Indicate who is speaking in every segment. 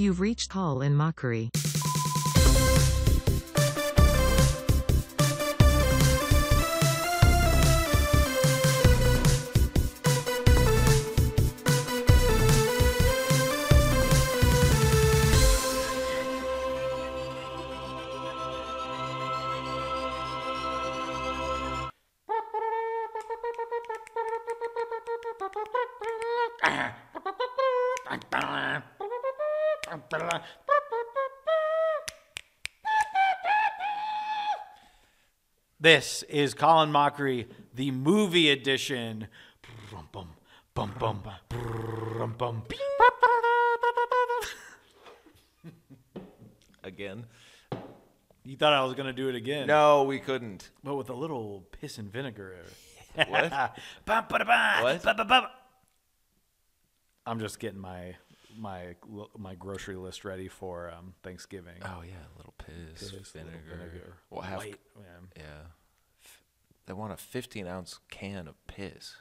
Speaker 1: You've reached Call in Mockery.
Speaker 2: This is Call in Mockery, the movie edition.
Speaker 3: Again.
Speaker 2: You thought I was going to do it again.
Speaker 3: No, we couldn't.
Speaker 2: But with a little piss and vinegar.
Speaker 3: What?
Speaker 2: Bum, ba, da, ba,
Speaker 3: What?
Speaker 2: I'm just getting my my my grocery list ready for um, Thanksgiving.
Speaker 3: Oh yeah, a little piss,
Speaker 2: Piss,
Speaker 3: vinegar.
Speaker 2: vinegar.
Speaker 3: Well, have,
Speaker 2: White,
Speaker 3: yeah. They want a 15 ounce can of piss.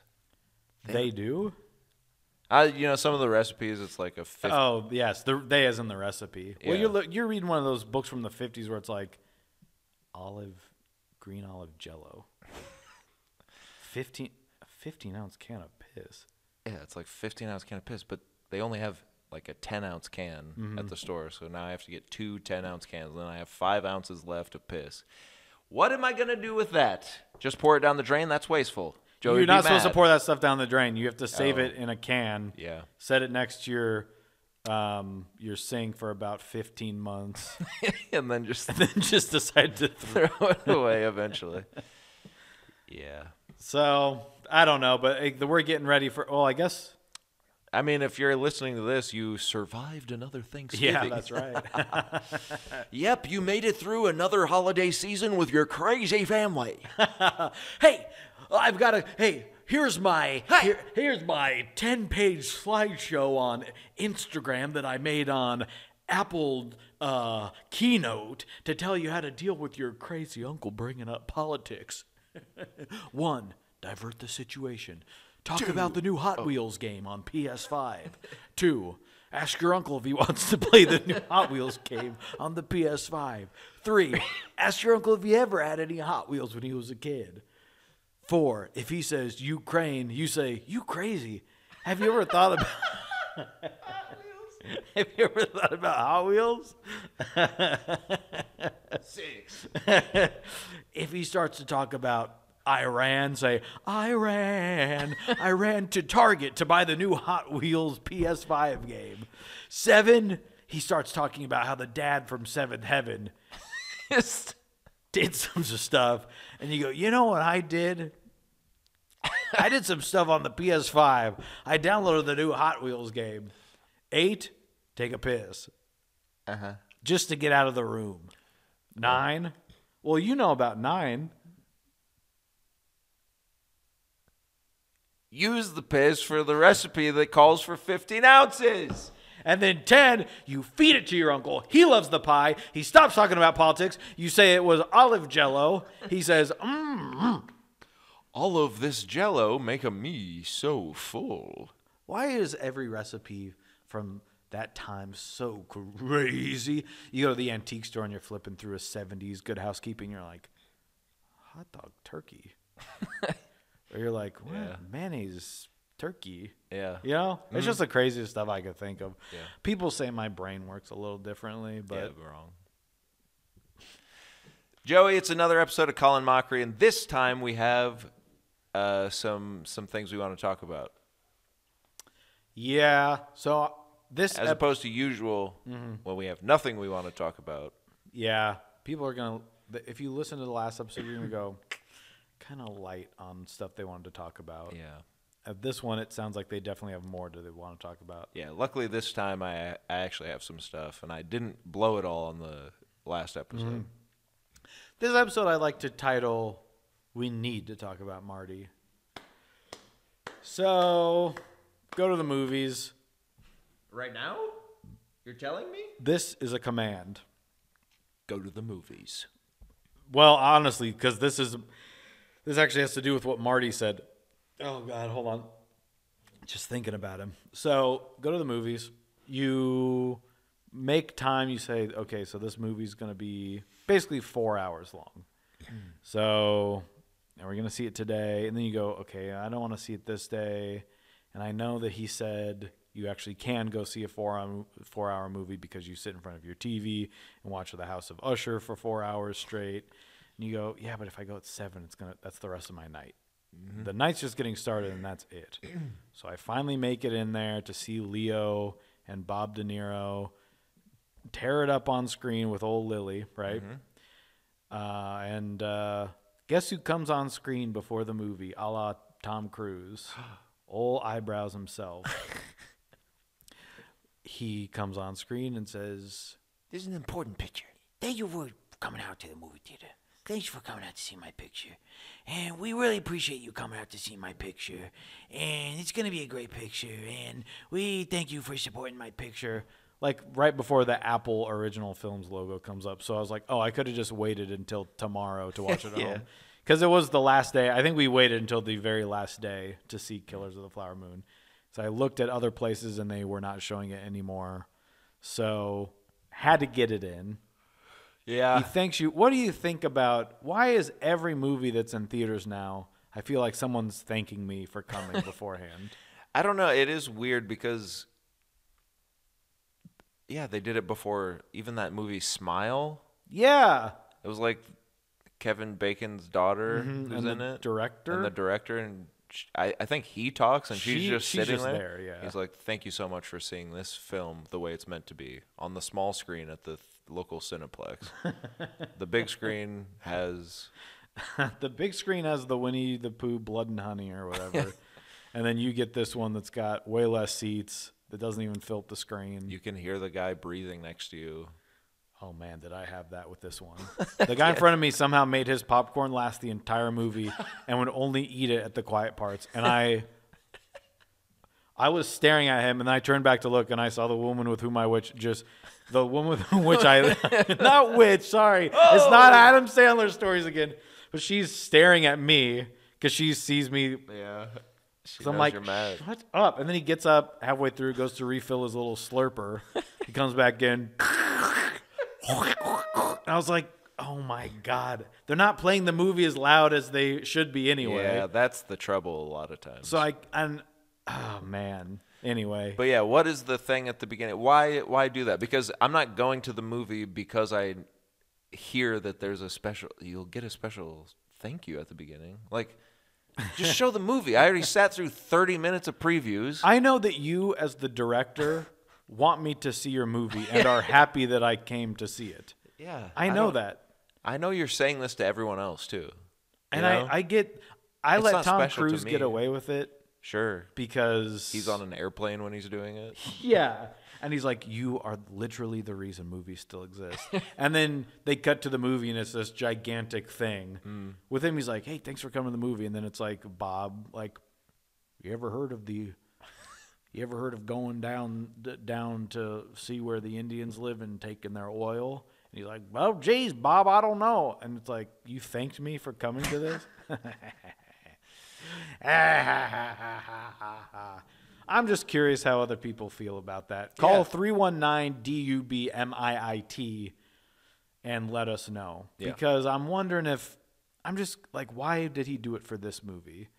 Speaker 2: They do?
Speaker 3: I, you know, some of the recipes, it's like a 50.
Speaker 2: Oh yes, the they as in the recipe. Well, you're you're reading one of those books from the '50s where it's like olive, green olive Jello. 15, a 15 ounce can of piss.
Speaker 3: Yeah, it's like 15 ounce can of piss, but they only have like a 10 ounce can
Speaker 2: Mm-hmm.
Speaker 3: at the store. So now I have to get two 10 ounce cans, and then I have five ounces left of piss. What am I going to do with that? Just pour it down the drain? That's wasteful. Joey
Speaker 2: you're not supposed to pour that stuff down the drain. You have to save
Speaker 3: Oh.
Speaker 2: it in a can.
Speaker 3: Yeah.
Speaker 2: Set it next to your um, your sink for about 15 months,
Speaker 3: and then just
Speaker 2: then just decide to throw.
Speaker 3: throw it away eventually. Yeah.
Speaker 2: So I don't know, but uh, we're getting ready for. Well, I guess.
Speaker 3: I mean, if you're listening to this, you survived another Thanksgiving.
Speaker 2: Yeah, that's right.
Speaker 3: Yep, you made it through another holiday season with your crazy family.
Speaker 2: hey, I've got a hey. Here's my here, here's my ten page slideshow on Instagram that I made on Apple uh, Keynote to tell you how to deal with your crazy uncle bringing up politics. One, divert the situation. Talk about the new Hot oh. Wheels game on PS5. Two, ask your uncle if he wants to play the new Hot Wheels game on the PS5. Three, ask your uncle if he ever had any Hot Wheels when he was a kid. Four, if he says Ukraine, you say, You crazy. Have you ever thought about Have you ever thought about Hot Wheels?
Speaker 3: Six.
Speaker 2: if he starts to talk about Iran, say, I ran, I ran to Target to buy the new Hot Wheels PS5 game. Seven, he starts talking about how the dad from Seventh Heaven did some stuff, and you go, you know what I did? I did some stuff on the PS5. I downloaded the new Hot Wheels game. Eight, take a piss.
Speaker 3: Uh huh.
Speaker 2: Just to get out of the room. Nine, well, you know about nine.
Speaker 3: Use the piss for the recipe that calls for 15 ounces.
Speaker 2: And then 10, you feed it to your uncle. He loves the pie. He stops talking about politics. You say it was olive jello. He says, mm, mm.
Speaker 3: All of this jello make a me so full.
Speaker 2: Why is every recipe from that time so crazy? You go to the antique store and you're flipping through a 70s good housekeeping. You're like, hot dog turkey. or you're like, what?
Speaker 3: Yeah.
Speaker 2: Mayonnaise turkey.
Speaker 3: Yeah.
Speaker 2: You know, it's just the craziest stuff I could think of.
Speaker 3: Yeah.
Speaker 2: People say my brain works a little differently, but
Speaker 3: yeah, wrong. Joey, it's another episode of Call in Mockery, and this time we have uh, some some things we want to talk about,
Speaker 2: yeah. So this,
Speaker 3: as
Speaker 2: ep-
Speaker 3: opposed to usual when we have nothing we want to talk about.
Speaker 2: yeah, people are gonna. If you listen to the last episode, you're gonna go kind of light on stuff they wanted to talk about.
Speaker 3: Yeah,
Speaker 2: At this one, it sounds like they definitely have more that they want to talk about.
Speaker 3: yeah. Luckily, this time I I actually have some stuff, and I didn't blow it all on the last episode. Mm-hmm.
Speaker 2: This episode I like to title "We Need to Talk About Marty." So, go to the movies.
Speaker 3: Right now, you're telling me
Speaker 2: This is a command.
Speaker 3: go to the movies.
Speaker 2: Well, honestly, because this is this actually has to do with what Marty said. Oh God, hold on. Just thinking about him. So go to the movies. You make time. You say, okay, so this movie's going to be basically four hours long. so, and we're going to see it today. And then you go, okay, I don't want to see it this day. And I know that he said you actually can go see a four hour, four hour movie because you sit in front of your TV and watch The House of Usher for four hours straight. And you go, yeah, but if I go at seven, it's gonna that's the rest of my night. The night's just getting started, and that's it. so I finally make it in there to see Leo and Bob De Niro tear it up on screen with old Lily, right? Uh, and uh, guess who comes on screen before the movie, a la Tom Cruise? old eyebrows himself. he comes on screen and says,
Speaker 4: This is an important picture. Thank you for coming out to the movie theater. Thanks for coming out to see my picture. And we really appreciate you coming out to see my picture. And it's going to be a great picture. And we thank you for supporting my picture.
Speaker 2: like right before the Apple Original Films logo comes up. So I was like, oh, I could have just waited until tomorrow to watch it at
Speaker 3: Yeah.
Speaker 2: home. Because it was the last day. I think we waited until the very last day to see Killers of the Flower Moon. So I looked at other places and they were not showing it anymore. So had to get it in.
Speaker 3: Yeah.
Speaker 2: He thanks you. What do you think about why is every movie that's in theaters now? I feel like someone's thanking me for coming beforehand.
Speaker 3: I don't know. It is weird because, yeah, they did it before. Even that movie Smile.
Speaker 2: Yeah.
Speaker 3: It was like Kevin Bacon's daughter who's
Speaker 2: Mm-hmm. and
Speaker 3: in
Speaker 2: the
Speaker 3: it,
Speaker 2: director?
Speaker 3: and the director, and I, I think he talks, and she's just
Speaker 2: she's
Speaker 3: sitting
Speaker 2: just
Speaker 3: there.
Speaker 2: there, yeah.
Speaker 3: He's like, "Thank you so much for seeing this film the way it's meant to be on the small screen at the th- local Cineplex. the big screen has
Speaker 2: the big screen has the Winnie the Pooh Blood and Honey or whatever, and then you get this one that's got way less seats that doesn't even fill up the screen.
Speaker 3: you can hear the guy breathing next to you.
Speaker 2: oh man, did I have that with this one? The guy in front of me somehow made his popcorn last the entire movie and would only eat it at the quiet parts, and I. I was staring at him, and then I turned back to look, and I saw the woman with whom I which just the woman with whom which I not which sorry, it's not oh. Adam Sandler stories again, but she's staring at me because she sees me
Speaker 3: Yeah.
Speaker 2: So I'm like, shut up. And then he gets up halfway through, goes to refill his little slurper. he comes back in. and I was like, oh my God. They're not playing the movie as loud as they should be anyway.
Speaker 3: Yeah, that's the trouble a lot of times.
Speaker 2: So I, and, oh man. Anyway.
Speaker 3: But yeah, what is the thing at the beginning? Why why do that? Because I'm not going to the movie because I hear that there's a special you'll get a special thank you at the beginning. Like just show the movie. I already sat through 30 minutes of previews.
Speaker 2: I know that you, as the director, want me to see your movie and are happy that I came to see it.
Speaker 3: yeah.
Speaker 2: I know
Speaker 3: don't-
Speaker 2: that.
Speaker 3: I know you're saying this to everyone else too.
Speaker 2: And
Speaker 3: know?
Speaker 2: I, I get, I
Speaker 3: It's
Speaker 2: let Tom
Speaker 3: special to
Speaker 2: Cruise get away with it
Speaker 3: Sure.
Speaker 2: because
Speaker 3: He's on an airplane when he's doing it.
Speaker 2: Yeah. And he's like, You are literally the reason movies still exist. and then they cut to the movie and it's this gigantic thing.
Speaker 3: Hmm.
Speaker 2: With him, he's like, Hey, thanks for coming to the movie. And then it's like, Bob, like, you ever heard of the. You ever heard of going down d- down to see where the Indians live and taking their oil? And he's like, "Well, geez, Bob, I don't know." And it's like, "You thanked me for coming to this." I'm just curious how other people feel about that. Call
Speaker 3: Yeah.
Speaker 2: 319 DUBMIIT and let us know.
Speaker 3: Yeah.
Speaker 2: Because I'm wondering if, I'm just like, why did he do it for this movie?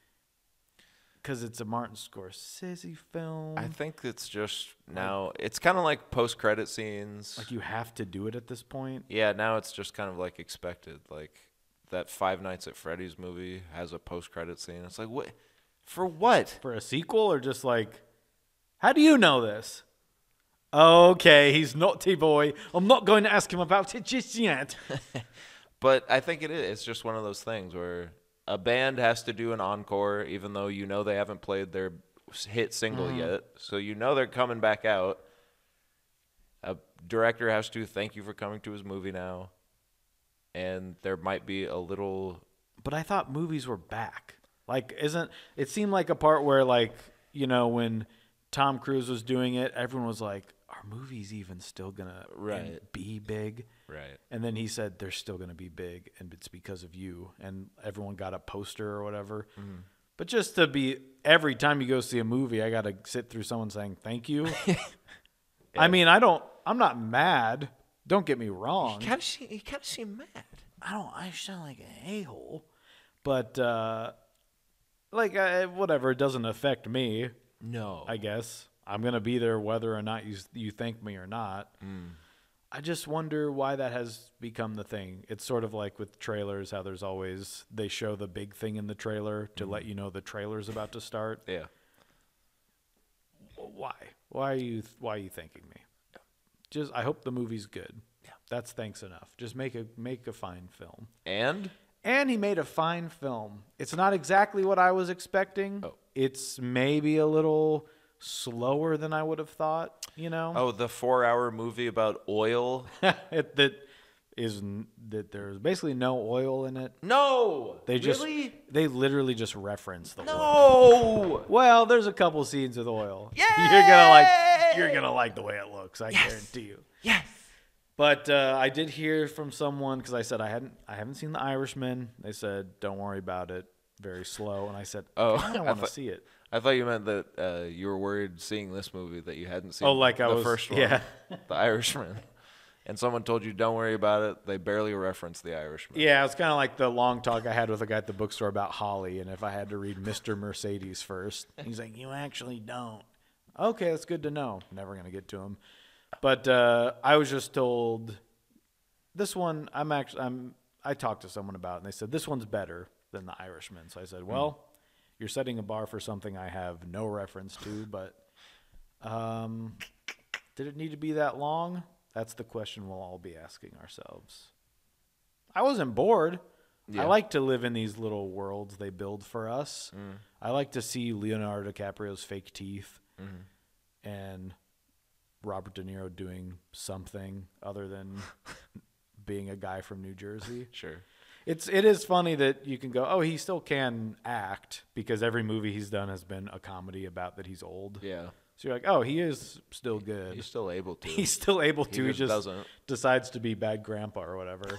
Speaker 2: Because it's a Martin Scorsese film.
Speaker 3: I think it's just now it's kind of like post-credit scenes.
Speaker 2: like, you have to do it at this point.
Speaker 3: Yeah, now it's just kind of like expected. Like that Five Nights at Freddy's movie has a post-credit scene. It's like what? For what?
Speaker 2: For a sequel, or just like, how do you know this? Okay, he's naughty boy. I'm not going to ask him about it just yet.
Speaker 3: But I think it is. It's just one of those things where a band has to do an encore, even though you know they haven't played their hit single mm-hmm. yet. So you know they're coming back out. A director has to thank you for coming to his movie now, and there might be a little
Speaker 2: but I thought movies were back. Like, isn't it seemed like a part where, like, you know, when Tom Cruise was doing it, everyone was like, "Are movies even still gonna
Speaker 3: Right.
Speaker 2: be big?"
Speaker 3: right.
Speaker 2: And then he said, "They're still gonna be big, and it's because of you." And everyone got a poster or whatever. Mm-hmm. But just to be every time you go see a movie, I got to sit through someone saying thank you. I mean, I don't. I'm not mad. Don't get me wrong.
Speaker 3: You kind of seem, you kind of seem mad.
Speaker 2: I don't. I sound like an a hole, but uh, like uh, whatever. It doesn't affect me.
Speaker 3: No.
Speaker 2: I guess I'm gonna be there whether or not you you thank me or not. I just wonder why that has become the thing. It's sort of like with trailers, how there's always they show the big thing in the trailer to let you know the trailer's about to start.
Speaker 3: yeah.
Speaker 2: Why? Why are you Why are you thanking me? Just I hope the movie's good. Yeah, that's thanks enough. Just make a make a fine film.
Speaker 3: And
Speaker 2: And he made a fine film. It's not exactly what I was expecting.
Speaker 3: Oh.
Speaker 2: It's maybe a little slower than I would have thought, you know?
Speaker 3: oh, the four-hour movie about oil.
Speaker 2: it, that is that there's basically no oil in it.
Speaker 3: no.
Speaker 2: They just
Speaker 3: really?
Speaker 2: they literally just reference the oil.
Speaker 3: No.
Speaker 2: Well, there's a couple scenes with oil. Yeah. You're gonna like you're gonna like the way it looks, I guarantee you.
Speaker 3: Yes.
Speaker 2: But uh, I did hear from someone because I said I hadn't I haven't seen The Irishman. They said don't worry about it, very slow. And I said
Speaker 3: Oh,
Speaker 2: I don't want to
Speaker 3: thought-
Speaker 2: see it.
Speaker 3: I thought you meant that uh, you were worried seeing this movie that you hadn't seen.
Speaker 2: Oh, like I
Speaker 3: the
Speaker 2: was-
Speaker 3: first one,
Speaker 2: yeah.
Speaker 3: The Irishman. And someone told you, "Don't worry about it." They barely reference The Irishman.
Speaker 2: Yeah, it's kind of like the long talk I had with a guy at the bookstore about Holly, and if I had to read Mr. Mercedes first, he's like, "You actually don't." Okay, that's good to know. Never gonna get to him, but uh, I was just told this one. I'm actually I'm I talked to someone about, it, and they said this one's better than the Irishman. So I said, well, you're setting a bar for something I have no reference to, but um, did it need to be that long? That's the question we'll all be asking ourselves. I wasn't bored. I like to live in these little worlds they build for us. I like to see Leonardo DiCaprio's fake teeth Mm-hmm. and Robert De Niro doing something other than being a guy from New Jersey.
Speaker 3: Sure.
Speaker 2: It's it is funny that you can go, oh, he still can act because every movie he's done has been a comedy about that he's old.
Speaker 3: Yeah.
Speaker 2: So you're like, oh, he is still good.
Speaker 3: He's still able to.
Speaker 2: He's still able to. He
Speaker 3: just
Speaker 2: just,
Speaker 3: doesn't.
Speaker 2: decides to be bad grandpa or whatever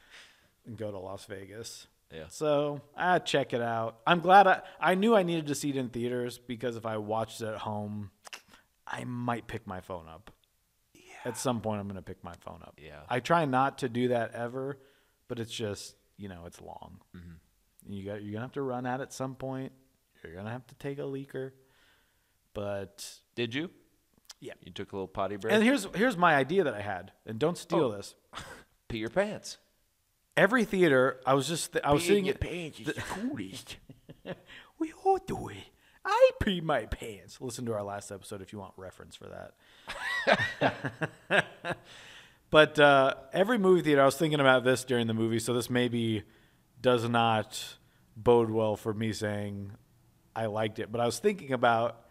Speaker 2: and go to Las Vegas.
Speaker 3: Yeah.
Speaker 2: So I check it out. I'm glad I I knew I needed to see it in theaters because if I watched it at home, I might pick my phone up. At some point, I'm going to pick my phone up.
Speaker 3: Yeah.
Speaker 2: I try not to do that ever, but it's just you know it's long.
Speaker 3: Mm-hmm.
Speaker 2: You got you're gonna have to run out at some point. You're gonna have to take a leaker, but
Speaker 3: Did you?
Speaker 2: Yeah.
Speaker 3: You took a little potty break.
Speaker 2: and here's here's my idea that I had, and don't steal
Speaker 3: Oh.
Speaker 2: this.
Speaker 3: Pee your pants.
Speaker 2: Every theater, I was just th- I was sitting at
Speaker 4: pants is the coolest.
Speaker 2: We all do it. I pee my pants. Listen to our last episode if you want reference for that. but uh, every movie theater, I was thinking about this during the movie, so this maybe does not bode well for me saying I liked it. But I was thinking about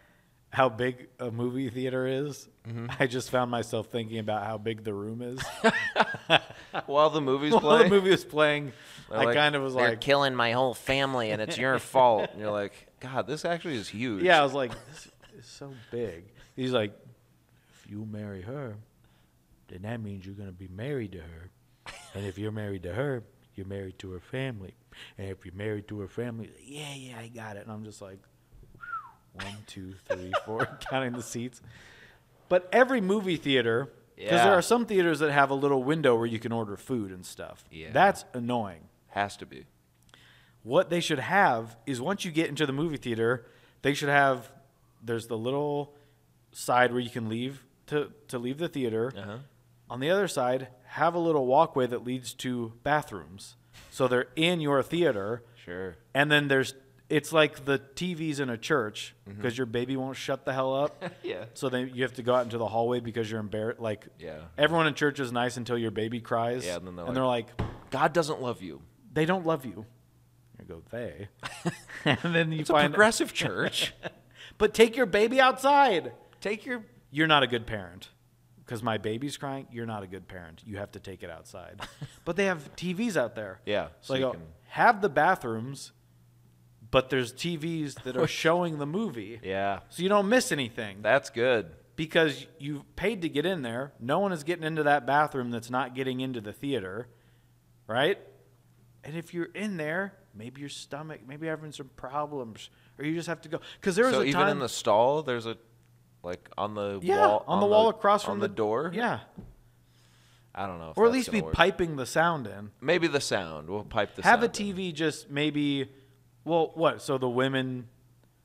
Speaker 2: how big a movie theater is. Mm-hmm. I just found myself thinking about how big the room is.
Speaker 3: While the movie's
Speaker 2: While
Speaker 3: playing,
Speaker 2: the movie was playing,
Speaker 3: They're
Speaker 2: I
Speaker 3: like,
Speaker 2: kind of was
Speaker 3: They're
Speaker 2: like,
Speaker 3: killing my whole family, and it's your fault. And you're like, God, this actually is huge.
Speaker 2: Yeah, I was like, this is so big. He's like, if you marry her, then that means you're going to be married to her. And if you're married to her, you're married to her family. And if you're married to her family, yeah, yeah, I got it. And I'm just like, one, two, three, four, counting the seats. But every movie theater, because
Speaker 3: Yeah.
Speaker 2: there are some theaters that have a little window where you can order food and stuff.
Speaker 3: Yeah.
Speaker 2: That's annoying.
Speaker 3: has to be.
Speaker 2: What they should have is once you get into the movie theater, they should have there's the little side where you can leave to to leave the theater.
Speaker 3: Uh-huh.
Speaker 2: On the other side, have a little walkway that leads to bathrooms. So they're in your theater
Speaker 3: Sure.
Speaker 2: and then there's it's like the TVs in a church mm-hmm. because your baby won't shut the hell up.
Speaker 3: Yeah.
Speaker 2: So then you have to go out into the hallway because you're embarrassed. Like
Speaker 3: Yeah.
Speaker 2: everyone in church is nice until your baby cries.
Speaker 3: Yeah, and then they're
Speaker 2: and they're like,
Speaker 3: God doesn't love you.
Speaker 2: they don't love you. You go they, and then you
Speaker 3: It's a
Speaker 2: find.
Speaker 3: progressive church.
Speaker 2: but take your baby outside.
Speaker 3: Take your.
Speaker 2: You're not a good parent because my baby's crying. You're not a good parent. You have to take it outside. but they have TVs out there.
Speaker 3: Yeah,
Speaker 2: So,
Speaker 3: so
Speaker 2: I
Speaker 3: you
Speaker 2: go
Speaker 3: can-
Speaker 2: have the bathrooms, but there's TVs that are showing the movie,
Speaker 3: Yeah.
Speaker 2: so you don't miss anything.
Speaker 3: That's good.
Speaker 2: because you've paid to get in there. No one is getting into that bathroom that's not getting into the theater, right? And if you're in there, maybe your stomach, maybe you're having some problems, or you just have to go. Because there was
Speaker 3: So
Speaker 2: a
Speaker 3: even
Speaker 2: time,
Speaker 3: in the stall, there's a like on the
Speaker 2: Yeah,
Speaker 3: wall
Speaker 2: on the wall across from the-
Speaker 3: the door.
Speaker 2: Yeah,
Speaker 3: I don't know. If
Speaker 2: or at least be
Speaker 3: work.
Speaker 2: piping the sound in.
Speaker 3: Maybe the sound. We'll pipe the sound.
Speaker 2: Have a
Speaker 3: sound in.
Speaker 2: TV just maybe. Well, what? So the women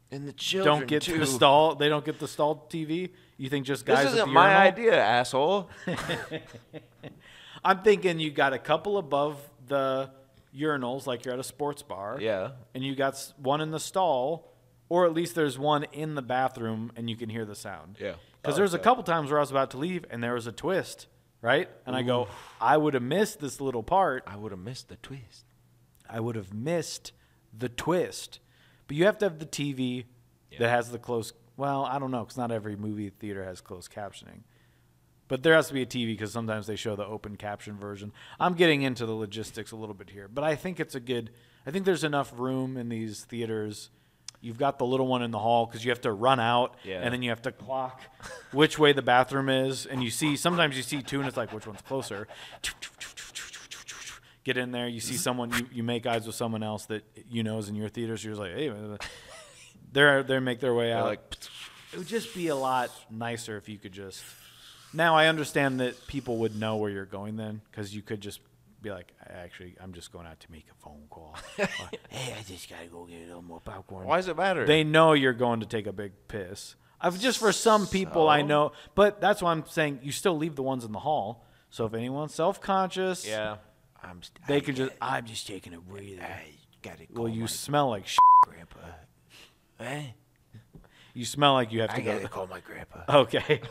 Speaker 3: and the children
Speaker 2: don't get
Speaker 3: too.
Speaker 2: the stall. They don't get the stall TV. You think just guys?
Speaker 3: This isn't my
Speaker 2: urinal?
Speaker 3: idea, asshole.
Speaker 2: I'm thinking you got a couple above the urinals, like you're at a sports bar.
Speaker 3: yeah.
Speaker 2: And you got one in the stall, or at least there's one in the bathroom, and you can hear the sound.
Speaker 3: Yeah.
Speaker 2: Because
Speaker 3: I
Speaker 2: there was a couple times where I was about to leave, and there was a twist, right? And I go, I would have missed this little part.
Speaker 3: I would have missed the twist.
Speaker 2: I would have missed the twist. But you have to have the TV that has the close. Well, I don't know, because not every movie theater has closed captioning. But there has to be a TV because sometimes they show the open caption version. I'm getting into the logistics a little bit here, but I think it's a good. I think there's enough room in these theaters. You've got the little one in the hall because you have to run out,
Speaker 3: Yeah.
Speaker 2: and then you have to clock which way the bathroom is, and you see sometimes you see two, and it's like which one's closer. Get in there, you see mm-hmm. someone, you, you make eyes with someone else that you know is in your theater, so you're just like, hey, they're they make their way out.
Speaker 3: like,
Speaker 2: It would just be a lot nicer if you could just. Now I understand that people would know where you're going then, because you could just be like, "Actually, I'm just going out to make a phone call." Or,
Speaker 4: Hey, I just gotta go get a little more popcorn.
Speaker 3: why does it matter?
Speaker 2: they know you're going to take a big piss. I've just for some people I know, but that's why I'm saying you still leave the ones in the hall. So if anyone's self-conscious,
Speaker 3: yeah.
Speaker 4: I'm st-
Speaker 2: they
Speaker 4: I,
Speaker 2: can just.
Speaker 4: I'm just taking a breather. I gotta
Speaker 2: Well, you smell like. Sh-
Speaker 4: grandpa. Eh?
Speaker 2: you smell like you have
Speaker 4: I
Speaker 2: to go.
Speaker 4: gotta call my grandpa.
Speaker 2: okay.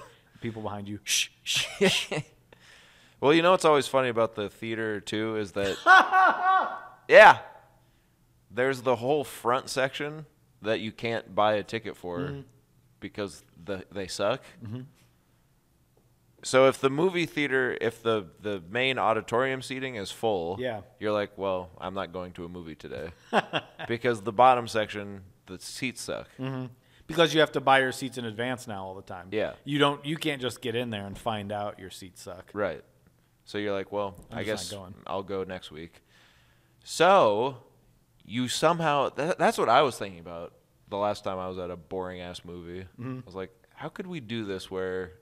Speaker 2: People behind you. Shh. Shh.
Speaker 3: Well, you know what's always funny about the theater too is that yeah, there's the whole front section that you can't buy a ticket for
Speaker 2: Mm-hmm.
Speaker 3: because the they suck. So if the movie theater, if the the main auditorium seating is full,
Speaker 2: Yeah.
Speaker 3: you're like, well, I'm not going to a movie today because the bottom section, the seats suck.
Speaker 2: because you have to buy your seats in advance now all the time.
Speaker 3: Yeah.
Speaker 2: You don't. You can't just get in there and find out your seats suck.
Speaker 3: Right. So you're like, well,
Speaker 2: I'm
Speaker 3: I
Speaker 2: just
Speaker 3: guess
Speaker 2: not going.
Speaker 3: I'll go next week. So you somehow that, that's what I was thinking about the last time I was at a boring ass movie.
Speaker 2: Mm-hmm.
Speaker 3: I was like, how could we do this where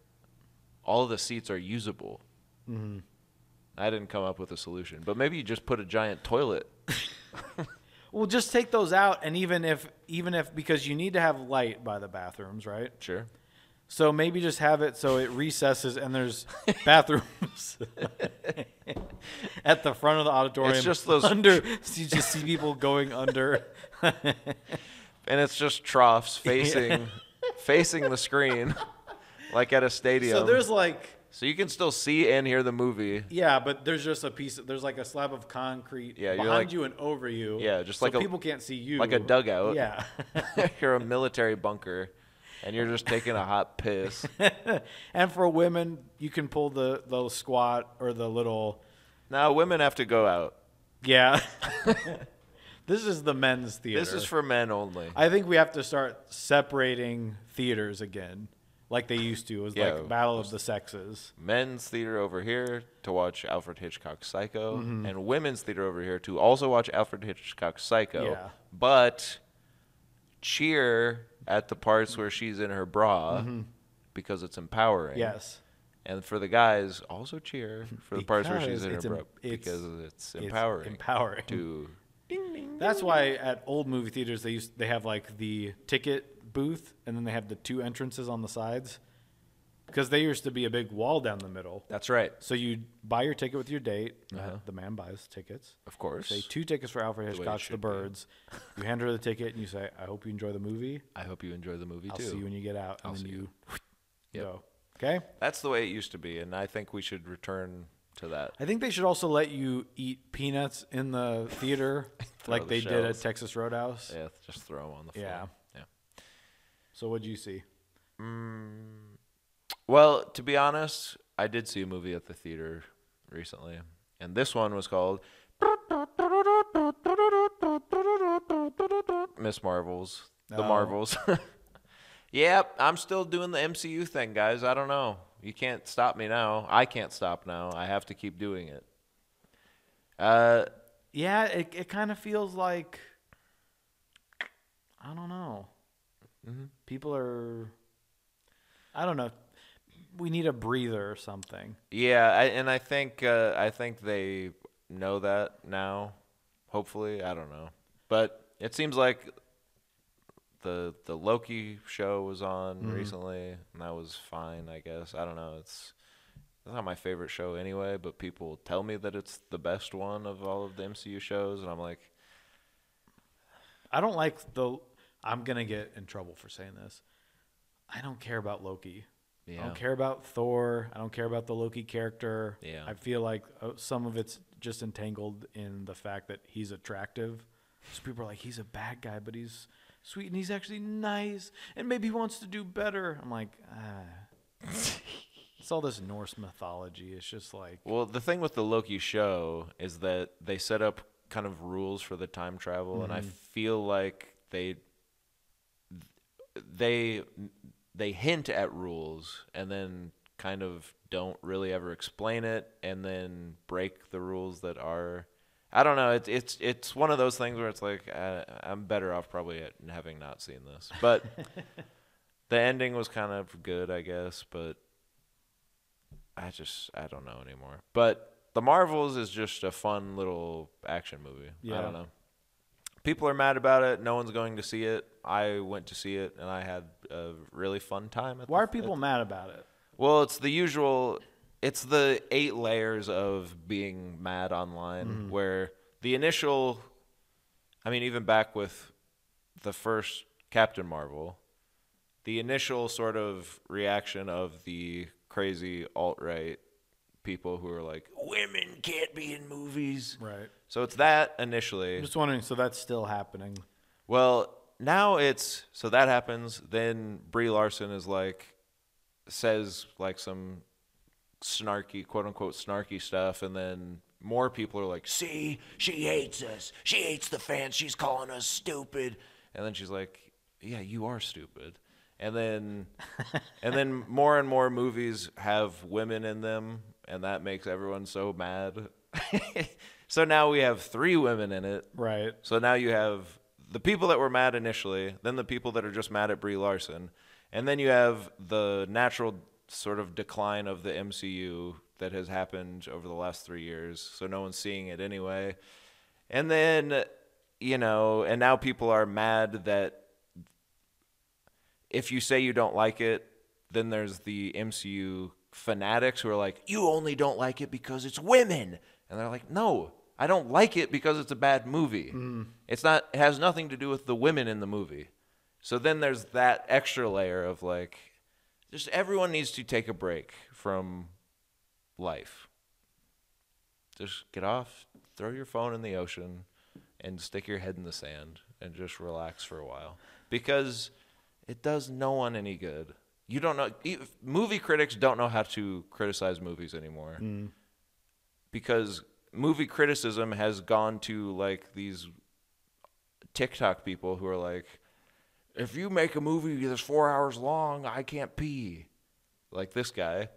Speaker 3: all of the seats are usable?
Speaker 2: Mm-hmm.
Speaker 3: I didn't come up with a solution, but maybe you just put a giant toilet.
Speaker 2: Well, just take those out, and even if even if because you need to have light by the bathrooms, right?
Speaker 3: Sure.
Speaker 2: So maybe just have it so it recesses and there's bathrooms at the front of the auditorium.
Speaker 3: It's just those-
Speaker 2: under. So you just see people going under.
Speaker 3: And it's just troughs facing facing the screen like at a stadium.
Speaker 2: so there's like
Speaker 3: So you can still see and hear the movie.
Speaker 2: yeah, but there's just a piece. There's like a slab of concrete
Speaker 3: Yeah,
Speaker 2: behind
Speaker 3: like-
Speaker 2: you and over you.
Speaker 3: Yeah, just
Speaker 2: so
Speaker 3: like a-
Speaker 2: people can't see you.
Speaker 3: like a dugout.
Speaker 2: Yeah.
Speaker 3: you're a military bunker and you're just taking a hot piss.
Speaker 2: and for women, you can pull the the squat or the little.
Speaker 3: Now women have to go out.
Speaker 2: Yeah. this is the men's theater.
Speaker 3: This is for men only.
Speaker 2: I think we have to start separating theaters again, like they used to. It was
Speaker 3: Yeah.
Speaker 2: like Battle of the Sexes.
Speaker 3: Men's theater over here to watch Alfred Hitchcock's Psycho,
Speaker 2: Mm-hmm.
Speaker 3: and women's theater over here to also watch Alfred Hitchcock's Psycho.
Speaker 2: Yeah.
Speaker 3: But cheer at the parts where she's in her bra because it's empowering.
Speaker 2: Mm-hmm. Yes.
Speaker 3: And for the guys, also cheer for the parts where she's in her
Speaker 2: it's em-
Speaker 3: bra because it's
Speaker 2: It's
Speaker 3: empowering.
Speaker 2: empowering.
Speaker 3: to
Speaker 2: That's why at old movie theaters they used they have like the ticket booth and then they have the two entrances on the sides because they used to be a big wall down the middle.
Speaker 3: That's right.
Speaker 2: So you buy your ticket with your date. uh,
Speaker 3: Uh-huh.
Speaker 2: the man buys tickets.
Speaker 3: Of course.
Speaker 2: Say two tickets for Alfred Hitchcock's The
Speaker 3: be.
Speaker 2: Birds. You hand her the ticket and you say, "I hope you enjoy the movie.
Speaker 3: I hope you enjoy the movie too.
Speaker 2: I'll
Speaker 3: too.
Speaker 2: see you when you get out." And
Speaker 3: I'll
Speaker 2: then
Speaker 3: see
Speaker 2: you,
Speaker 3: Yep.
Speaker 2: go. Okay.
Speaker 3: That's the way it used to be, and I think we should return to that.
Speaker 2: I think they should also let you eat peanuts in the theater, like
Speaker 3: the
Speaker 2: they did at. Texas Roadhouse.
Speaker 3: Yeah, just throw them on the floor.
Speaker 2: Yeah. So what'd you see?
Speaker 3: Well, to be honest, I did see a movie at the theater recently, and this one was called Miss Marvels, the
Speaker 2: Oh.
Speaker 3: Marvels. yep, I'm still doing the MCU thing, guys. I don't know. You can't stop me now. I can't stop now. I have to keep doing it. Uh,
Speaker 2: Yeah, it it kind of feels like I don't know.
Speaker 3: Mm-hmm.
Speaker 2: People are I don't know. We need a breather or something.
Speaker 3: Yeah, I, and I think uh, I think they know that now. Hopefully, I don't know, but it seems like the the Loki show was on recently, and that was fine. I guess I don't know. It's it's not my favorite show anyway, but people tell me that it's the best one of all of the MCU shows, and I'm like,
Speaker 2: I don't like the. I'm gonna get in trouble for saying this. I don't care about Loki. I don't care about Thor. I don't care about the Loki character.
Speaker 3: Yeah.
Speaker 2: I feel like uh, some of it's just entangled in the fact that he's attractive. So people are like, he's a bad guy, but he's sweet and he's actually nice, and maybe he wants to do better. I'm like, ah. it's all this Norse mythology. It's just like,
Speaker 3: Well, the thing with the Loki show is that they set up kind of rules for the time travel, and I feel like they they they hint at rules and then kind of don't really ever explain it, and then break the rules that are. I don't know. It's it's it's one of those things where it's like uh, I'm better off probably at having not seen this, but the ending was kind of good, I guess, but I just I don't know anymore. But The Marvels is just a fun little action movie. I don't know. People are mad about it. No one's going to see it. I went to see it and I had a really fun time. At
Speaker 2: why
Speaker 3: the,
Speaker 2: are people mad about it?
Speaker 3: Well, it's the usual. It's the eight layers of being mad online, mm-hmm. where the initial. I mean, even back with the first Captain Marvel, the initial sort of reaction of the crazy alt right people who are like, women can't be in movies.
Speaker 2: Right.
Speaker 3: So it's that initially.
Speaker 2: I'm just wondering. So that's still happening.
Speaker 3: Well, now it's so that happens. Then Brie Larson is like, says like some snarky, quote unquote, snarky stuff, and then more people are like,
Speaker 4: See, she hates us. She hates the fans. She's calling us stupid.
Speaker 3: and then she's like, yeah, you are stupid. And then, and then more and more movies have women in them, and that makes everyone so mad. so now we have three women in it.
Speaker 2: Right.
Speaker 3: So now you have the people that were mad initially, then the people that are just mad at Brie Larson, and then you have the natural sort of decline of the MCU that has happened over the last three years. So no one's seeing it anyway. And then, you know, and now people are mad that if you say you don't like it, then there's the MCU fanatics who are like, you only don't like it because it's women. And they're like, no, I don't like it because it's a bad movie. Mm-hmm. It's not, it has nothing to do with the women in the movie. So then there's that extra layer of like, just everyone needs to take a break from life. Just get off, throw your phone in the ocean, and stick your head in the sand and just relax for a while. Because it does no one any good. You don't know. Movie critics don't know how to criticize movies anymore. Mm. Because movie criticism has gone to like these TikTok people who are like, if you make a movie that's four hours long, I can't pee. Like this guy.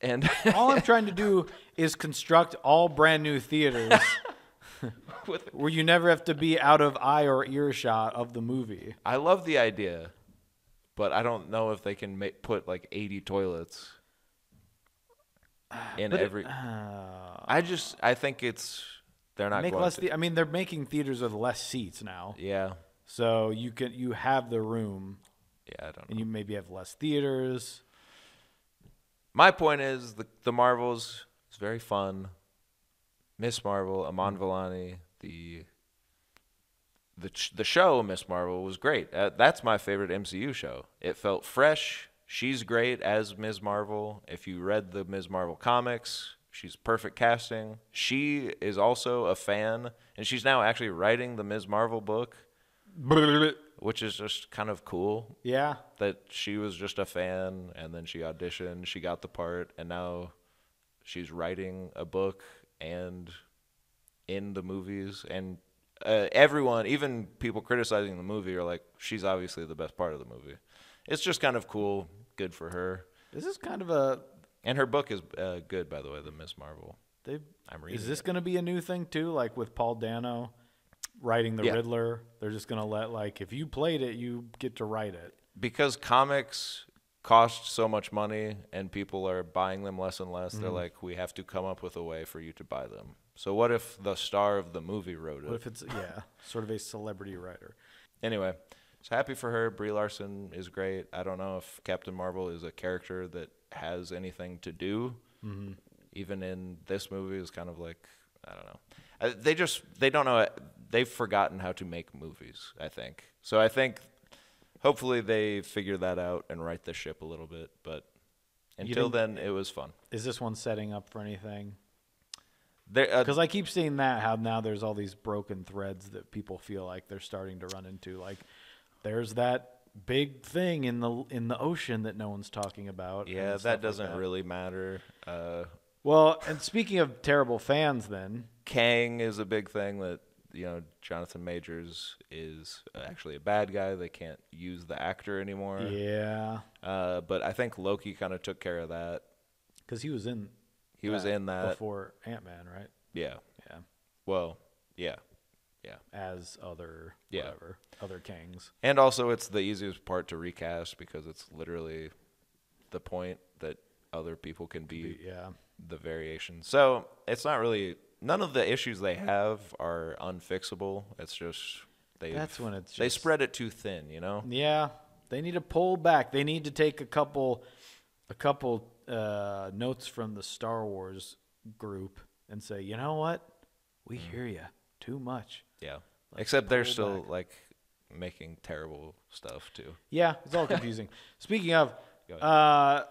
Speaker 3: And
Speaker 2: All I'm trying to do is construct all brand new theaters where you never have to be out of eye or earshot of the movie.
Speaker 3: I love the idea, but I don't know if they can make, put like 80 toilets in every. I just I think it's they're not
Speaker 2: Make
Speaker 3: going
Speaker 2: less. The, I mean, they're making theaters with less seats now,
Speaker 3: yeah,
Speaker 2: so you can you have the room,
Speaker 3: yeah, I don't know.
Speaker 2: and you maybe have less theaters.
Speaker 3: My point is the the Marvels is very fun. Miss Marvel, Iman Vellani, the the ch- the show Miss Marvel was great. Uh, that's my favorite MCU show. It felt fresh. She's great as Ms. Marvel. If you read the Ms. Marvel comics, she's perfect casting. She is also a fan, and she's now actually writing the Ms. Marvel book, which is just kind of cool
Speaker 2: Yeah,
Speaker 3: that she was just a fan and then she auditioned, she got the part, and now she's writing a book and in the movies. And uh, everyone, even people criticizing the movie, are like, she's obviously the best part of the movie. It's just kind of cool, good for her.
Speaker 2: this is kind of a.
Speaker 3: And her book is uh, good, by the way, the Miss Marvel.
Speaker 2: They,
Speaker 3: I'm reading
Speaker 2: is this going to be a new thing too? Like with Paul Dano writing the
Speaker 3: Yeah.
Speaker 2: Riddler, they're just going to let like if you played it, you get to write it.
Speaker 3: because comics cost so much money and people are buying them less and less. They're like, we have to come up with a way for you to buy them. So what if the star of the movie wrote it?
Speaker 2: What if it's yeah, sort of a celebrity writer?
Speaker 3: Anyway, so happy for her. Brie Larson is great. I don't know if Captain Marvel is a character that has anything to do. Even in this movie, is kind of like I don't know. They just they don't know. They've forgotten how to make movies. I think so. I think hopefully they figure that out and right the ship a little bit. But until then, it was fun.
Speaker 2: Is this one setting up for anything?
Speaker 3: There, uh,
Speaker 2: Because I keep seeing that how now there's all these broken threads that people feel like they're starting to run into. Like there's that big thing in the in the ocean that no one's talking about.
Speaker 3: yeah, that doesn't really matter. Uh,
Speaker 2: Well, and speaking of terrible fans, then
Speaker 3: Kang is a big thing that you know Jonathan Majors is actually a bad guy. They can't use the actor anymore.
Speaker 2: yeah,
Speaker 3: Uh, but I think Loki kind of took care of that.
Speaker 2: because he was in
Speaker 3: He was in that.
Speaker 2: before Ant Man, right?
Speaker 3: Yeah.
Speaker 2: Yeah,
Speaker 3: Well, yeah. Yeah.
Speaker 2: as other
Speaker 3: Yeah.
Speaker 2: whatever other kings.
Speaker 3: And also it's the easiest part to recast because it's literally the point that other people can be
Speaker 2: Yeah,
Speaker 3: the variation. So, it's not really none of the issues they have are unfixable. It's just they
Speaker 2: That's when it's
Speaker 3: they spread it too thin, you know?
Speaker 2: yeah. They need to pull back. They need to take a couple, a couple uh, notes from the Star Wars group and say, you know what, we
Speaker 3: Mm.
Speaker 2: hear you too much.
Speaker 3: Yeah. Except they're still
Speaker 2: back.
Speaker 3: like making terrible stuff too.
Speaker 2: Yeah, it's all confusing. Speaking of, uh,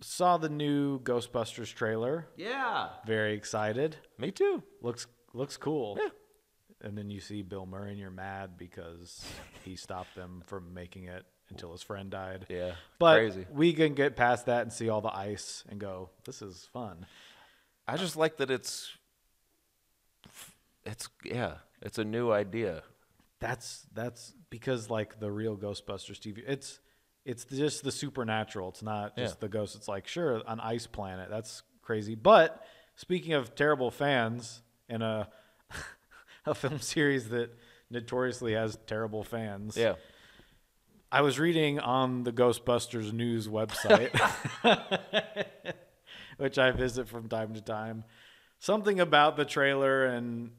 Speaker 2: saw the new Ghostbusters trailer.
Speaker 3: Yeah.
Speaker 2: Very excited.
Speaker 3: Me too.
Speaker 2: Looks looks cool.
Speaker 3: Yeah.
Speaker 2: And then you see Bill Murray and you're mad because he stopped them from making it until his friend died.
Speaker 3: Yeah.
Speaker 2: But
Speaker 3: Crazy.
Speaker 2: we can get past that and see all the ice and go, this is fun.
Speaker 3: I just like that it's it's yeah, it's a new idea.
Speaker 2: That's that's because like the real Ghostbusters TV, it's it's just the supernatural. It's not just
Speaker 3: Yeah.
Speaker 2: the ghost. It's like sure, an ice planet. That's crazy. But speaking of terrible fans and a a film series that notoriously has terrible fans.
Speaker 3: Yeah.
Speaker 2: I was reading on the Ghostbusters news website, which I visit from time to time, something about the trailer, and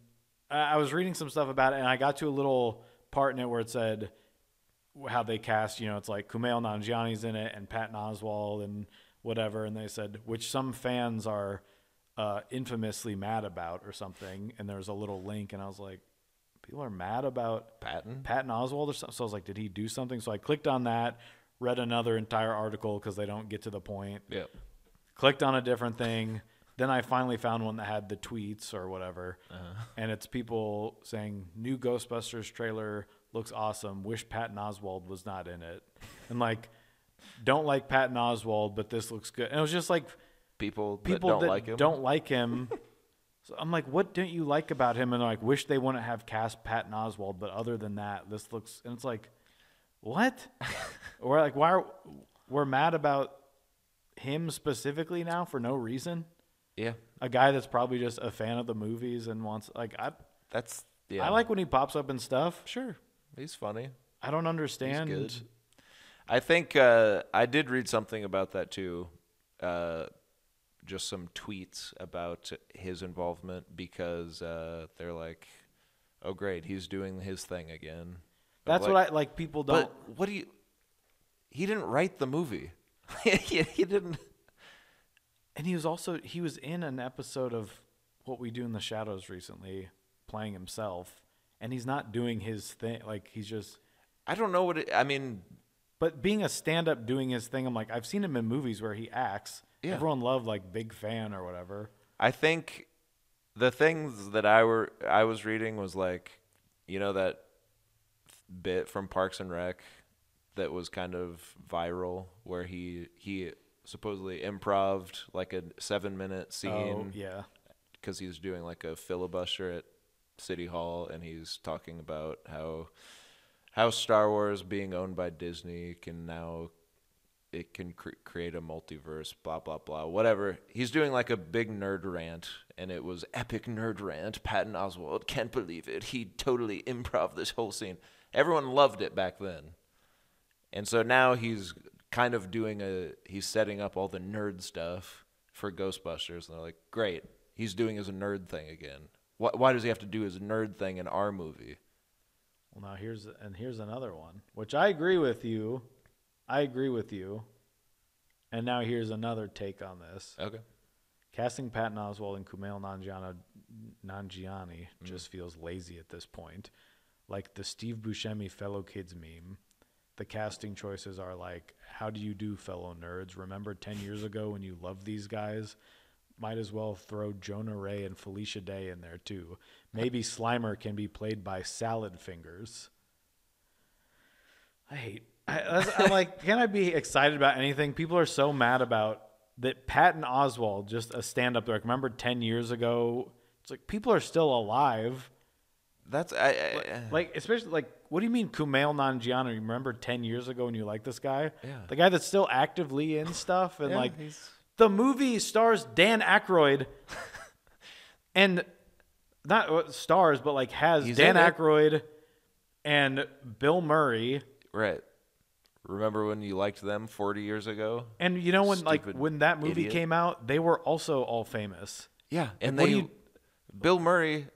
Speaker 2: I I was reading some stuff about it, and I got to a little part in it where it said how they cast, you know, it's like Kumail Nanjiani's in it and Patton Oswalt and whatever, and they said which some fans are uh, infamously mad about or something, and there was a little link, and I was like, people are mad about
Speaker 3: Patton?
Speaker 2: Patton Oswalt or something. So I was like, did he do something? So I clicked on that, read another entire article because they don't get to the point.
Speaker 3: Yeah.
Speaker 2: Clicked on a different thing. Then I finally found one that had the tweets or whatever.
Speaker 3: Uh-huh.
Speaker 2: And it's people saying, new Ghostbusters trailer looks awesome. Wish Patton Oswalt was not in it. And like, don't like Patton Oswalt, but this looks good. And it was just like
Speaker 3: People,
Speaker 2: people
Speaker 3: don't
Speaker 2: that
Speaker 3: like him.
Speaker 2: don't like him. So I'm like, what don't you like about him? And they're like, wish they wouldn't have cast Patton Oswalt, but other than that, this looks. And it's like, what? or like, why are we're mad about him specifically now for no reason?
Speaker 3: Yeah.
Speaker 2: A guy that's probably just a fan of the movies and wants like I
Speaker 3: That's yeah.
Speaker 2: I like when he pops up and stuff.
Speaker 3: Sure. He's funny.
Speaker 2: I don't understand.
Speaker 3: He's good. I think uh, I did read something about that too. Uh, just some tweets about his involvement because uh, they're like, "Oh, great, he's doing his thing again."
Speaker 2: That's
Speaker 3: like,
Speaker 2: what I like. People don't.
Speaker 3: What do you? He didn't write the movie. he, he didn't.
Speaker 2: And he was also he was in an episode of What We Do in the Shadows recently, playing himself, and he's not doing his thing. Like he's just.
Speaker 3: I don't know what it. I mean,
Speaker 2: But being a stand-up, doing his thing, I'm like I've seen him in movies where he acts.
Speaker 3: Yeah.
Speaker 2: Everyone loved like big fan or whatever.
Speaker 3: I think the things that I were I was reading was like, you know that bit from Parks and Rec that was kind of viral where he he supposedly improved like a 7 minute
Speaker 2: Oh
Speaker 3: scene
Speaker 2: yeah.
Speaker 3: cuz he's doing like a filibuster at City Hall and he's talking about how how Star Wars being owned by Disney can now it can cre- create a multiverse, blah blah blah, whatever. He's doing like a big nerd rant, and it was epic nerd rant. Patton Oswalt can't believe it. He totally improv this whole scene. Everyone loved it back then, and so now he's kind of doing a he's setting up all the nerd stuff for Ghostbusters, and they're like, great, he's doing his nerd thing again. Why, why does he have to do his nerd thing in our movie?
Speaker 2: Well, now here's and here's another one, which I agree with you. I agree with you. And now here's another take on this.
Speaker 3: Okay.
Speaker 2: Casting Patton Oswalt and Kumail Nanjiani, Nanjiani just mm. feels lazy at this point. Like the Steve Buscemi fellow kids meme, the casting choices are like, "How do you do, fellow nerds? Remember ten years ago when you loved these guys? Might as well throw Jonah Ray and Felicia Day in there too. Maybe Slimer can be played by Salad Fingers." I hate. I, I'm like, can I be excited about anything? People are so mad about that. Patton Oswalt, just a stand-up. Like, remember ten years ago? It's like people are still alive.
Speaker 3: That's I, I,
Speaker 2: Like, uh, especially like, what do you mean Kumail Nanjiani? Remember ten years ago when you liked this guy?
Speaker 3: Yeah.
Speaker 2: The guy that's still actively in stuff and
Speaker 3: Yeah,
Speaker 2: like
Speaker 3: he's-
Speaker 2: the movie stars Dan Aykroyd and not uh, stars, but like has
Speaker 3: He's
Speaker 2: Dan. Aykroyd and Bill Murray.
Speaker 3: right. Remember when you liked them 40 years ago?
Speaker 2: And you know when like when that movie
Speaker 3: idiot.
Speaker 2: came out, they were also all famous.
Speaker 3: Yeah, and
Speaker 2: what
Speaker 3: they
Speaker 2: you-
Speaker 3: Bill Murray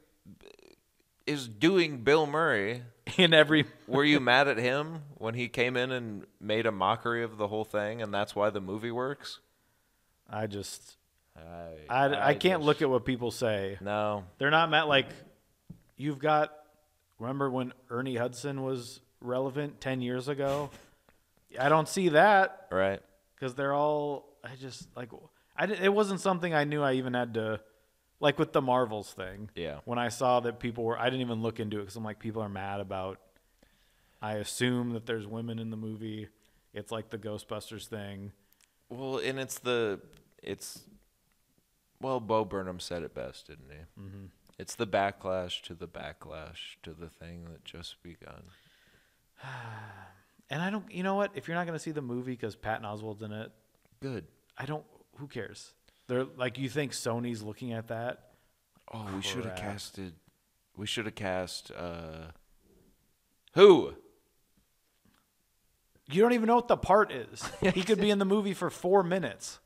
Speaker 3: is doing Bill Murray.
Speaker 2: In every
Speaker 3: Were you mad at him when he came in and made a mockery of the whole thing, and that's why the movie works?
Speaker 2: I just
Speaker 3: I
Speaker 2: I, I, can't
Speaker 3: just-
Speaker 2: look at what people say.
Speaker 3: No,
Speaker 2: They're not mad like you've got remember when Ernie Hudson was relevant 10 years ago? I don't see that
Speaker 3: right?
Speaker 2: cuz they're all I just like I it wasn't something I knew I even had to like with the Marvels thing.
Speaker 3: Yeah.
Speaker 2: When I saw that people were I didn't even look into it cuz I'm like people are mad about I assume that there's women in the movie. It's like the Ghostbusters thing.
Speaker 3: Well, and it's the it's well, Bo Burnham said it best, didn't he? Mm-hmm. It's the backlash to the backlash to the thing that just begun.
Speaker 2: And I don't you know what? If you're not going to see the movie cuz Patton Oswalt's in it,
Speaker 3: Good.
Speaker 2: I don't. Who cares? They're like you think Sony's looking at that.
Speaker 3: Oh, we should have
Speaker 2: Crap.
Speaker 3: casted. We should have cast. uh Who?
Speaker 2: You don't even know what the part is. he could be in the movie for four minutes.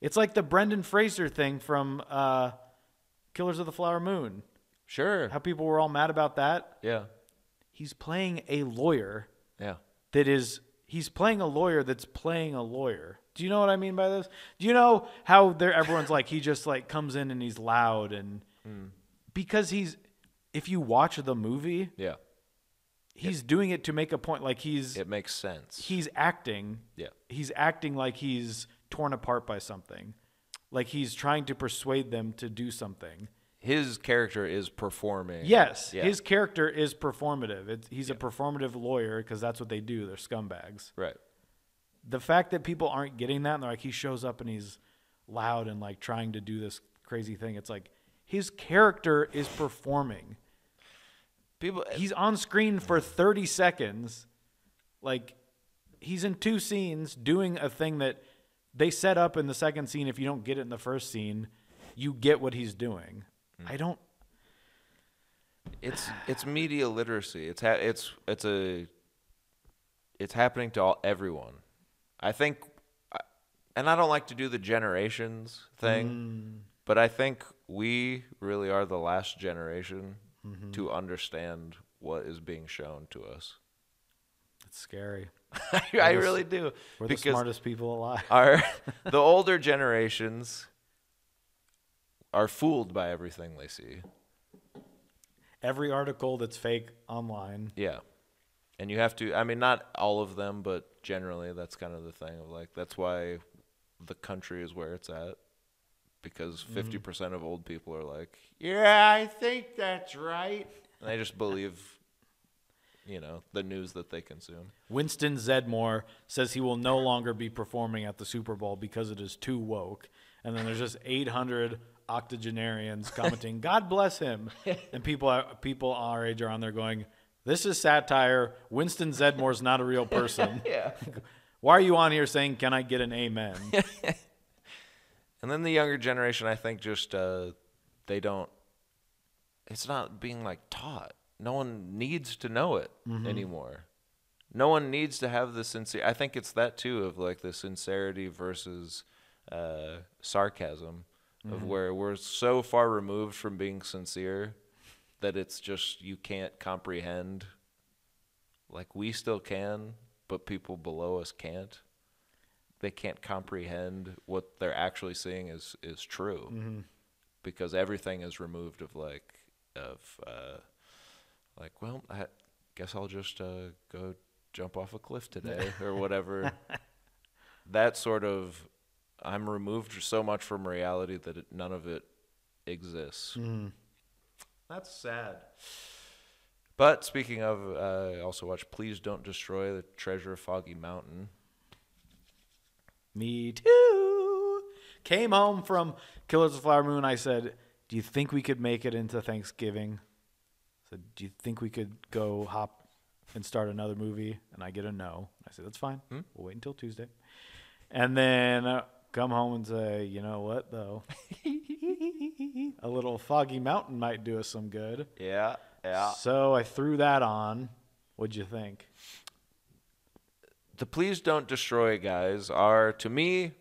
Speaker 2: It's like the Brendan Fraser thing from uh, Killers of the Flower Moon.
Speaker 3: Sure.
Speaker 2: How people were all mad about that.
Speaker 3: Yeah.
Speaker 2: He's playing a lawyer
Speaker 3: Yeah.
Speaker 2: that is. He's playing a lawyer that's playing a lawyer. Do you know what I mean by this? Do you know how there everyone's like he just like comes in and he's loud and hmm. because he's if you watch the movie,
Speaker 3: Yeah.
Speaker 2: he's doing it to make a point like he's
Speaker 3: It makes sense.
Speaker 2: he's acting
Speaker 3: Yeah.
Speaker 2: he's acting like he's torn apart by something like he's trying to persuade them to do something
Speaker 3: His character is performing.
Speaker 2: yes
Speaker 3: Yeah.
Speaker 2: his character is performative it's, he's a performative lawyer because that's what they do they're scumbags
Speaker 3: Right.
Speaker 2: the fact that people aren't getting that and they're like he shows up and he's loud and like trying to do this crazy thing it's like his character is performing
Speaker 3: People.
Speaker 2: Eh, he's on screen for 30 seconds like he's in two scenes doing a thing that they set up in the second scene if you don't get it in the first scene you get what he's doing Mm. i don't
Speaker 3: It's it's media literacy. It's ha- it's it's a it's happening to all, everyone. I think, and I don't like to do the generations thing, mm. but I think we really are the last generation mm-hmm. to understand what is being shown to us.
Speaker 2: it's scary
Speaker 3: I really do
Speaker 2: we're the smartest people alive
Speaker 3: our the older generations are fooled by everything they see.
Speaker 2: every article that's fake online
Speaker 3: Yeah. And you have to I mean not all of them, but generally that's kind of the thing of like that's why the country is where it's at. Because mm-hmm. 50% of old people are like, "Yeah, I think that's right." And they just believe you know, the news that they consume.
Speaker 2: Winston Zeddemore says he will no longer be performing at the Super Bowl because it is too woke. And then there's just 800 octogenarians commenting, "God bless him," and people are, people our age are on there going, "This is satire. Winston Zeddemore's not a real person.
Speaker 3: Yeah.
Speaker 2: Why are you on here saying, "Can I get an amen?"
Speaker 3: And then the younger generation, I think, just uh, they don't. It's not being like taught. No one needs to know it anymore. no one needs to have the sincere. I think it's that too of like the sincerity versus uh, sarcasm, of where we're so far removed from being sincere that it's just you can't comprehend. Like we still can, but people below us can't. They can't comprehend what they're actually seeing is is true, because everything is removed of like of uh, like well I guess I'll just uh, go jump off a cliff today or whatever. that sort of I'm removed so much from reality that it, none of it exists. That's sad. But speaking of, uh, I also watched Please Don't Destroy the Treasure of Foggy Mountain.
Speaker 2: Me too. Came home from Killers of the Flower Moon. I said, "Do you think we could make it into Thanksgiving?" I said, "Do you think we could go hop and start another movie?" And I get a no. I said, "That's fine. We'll wait until Tuesday." And then uh, come home and say, "You know what, though? a little Foggy Mountain might do us some good."
Speaker 3: Yeah, yeah.
Speaker 2: So I threw that on. What'd you think?
Speaker 3: The Please Don't Destroy guys are, to me,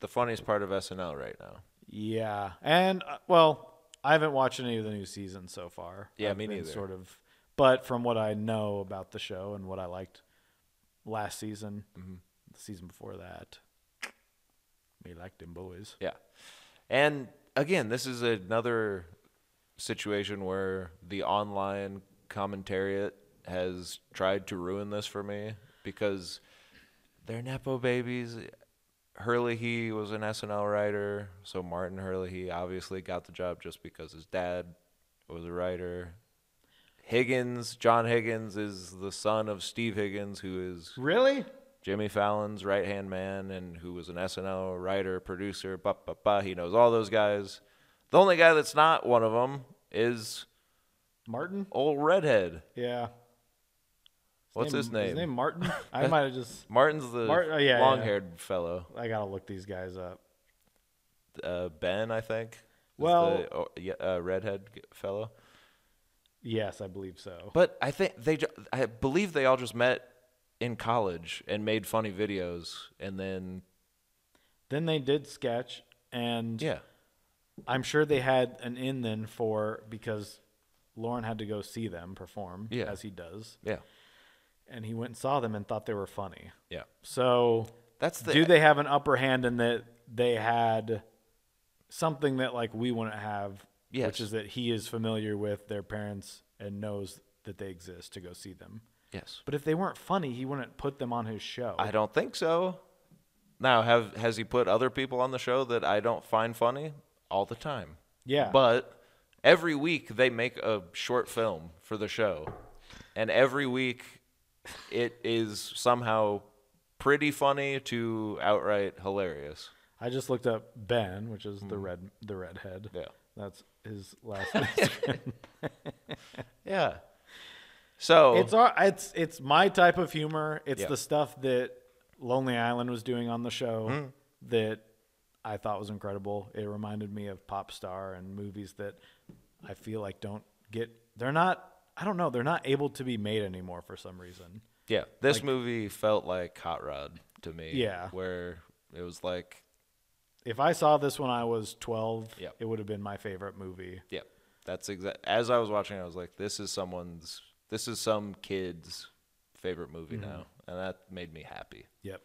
Speaker 3: the funniest part of SNL right now.
Speaker 2: Yeah, and uh, well, I haven't watched any of the new seasons so far.
Speaker 3: Yeah,
Speaker 2: I've
Speaker 3: me neither.
Speaker 2: Sort of, but from what I know about the show and what I liked last season,
Speaker 3: Mm-hmm.
Speaker 2: the season before that, me liked them boys.
Speaker 3: Yeah. And again, this is another situation where the online commentariat has tried to ruin this for me because they're Nepo babies. Herlihy he was an SNL writer, so Martin Herlihy he obviously got the job just because his dad was a writer. Higgins, John Higgins is the son of Steve Higgins, who is
Speaker 2: Really?
Speaker 3: Jimmy Fallon's right hand man and who was an SNL writer, producer, ba ba ba. He knows all those guys. The only guy that's not one of them is
Speaker 2: Martin?
Speaker 3: old redhead.
Speaker 2: Yeah.
Speaker 3: What's his name?
Speaker 2: His name Martin. I might have just.
Speaker 3: Martin's the
Speaker 2: oh, yeah, yeah.
Speaker 3: long-haired fellow.
Speaker 2: I gotta look these guys up.
Speaker 3: Uh, ben, I think.
Speaker 2: Well-
Speaker 3: the, oh, yeah, uh, redhead fellow.
Speaker 2: Yes, I believe so.
Speaker 3: But I think they, I believe they all just met in college and made funny videos, and then
Speaker 2: Then they did sketch, and
Speaker 3: yeah,
Speaker 2: I'm sure they had an in then for because Lorne had to go see them perform,
Speaker 3: Yeah.
Speaker 2: as he does,
Speaker 3: yeah,
Speaker 2: and he went and saw them and thought they were funny.
Speaker 3: yeah.
Speaker 2: So,
Speaker 3: That's the
Speaker 2: do they have an upper hand in that they had something that like we wouldn't have,
Speaker 3: Yes.
Speaker 2: which is that he is familiar with their parents and knows that they exist to go see them.
Speaker 3: Yes.
Speaker 2: But if they weren't funny, he wouldn't put them on his show.
Speaker 3: I don't think so. Now, have has he put other people on the show that I don't find funny all the time?
Speaker 2: yeah,
Speaker 3: But every week they make a short film for the show, and every week it is somehow pretty funny to outright hilarious.
Speaker 2: I just looked up Ben, which is the hmm. red the redhead.
Speaker 3: Yeah.
Speaker 2: That's his last name.
Speaker 3: Yeah. So
Speaker 2: It's our, it's it's my type of humor. It's
Speaker 3: Yeah.
Speaker 2: the stuff that Lonely Island was doing on the show
Speaker 3: Mm-hmm.
Speaker 2: that I thought was incredible. It reminded me of Popstar and movies that I feel like don't get they're not I don't know, they're not able to be made anymore for some reason.
Speaker 3: yeah, this movie felt like Hot Rod to me.
Speaker 2: Yeah.
Speaker 3: Where it was like,
Speaker 2: If I saw this when I was 12,
Speaker 3: Yep.
Speaker 2: it would have been my favorite movie.
Speaker 3: yeah, that's exact. As I was watching, I was like, this is someone's, this is some kid's favorite movie
Speaker 2: Mm-hmm.
Speaker 3: now, and that made me happy.
Speaker 2: Yep.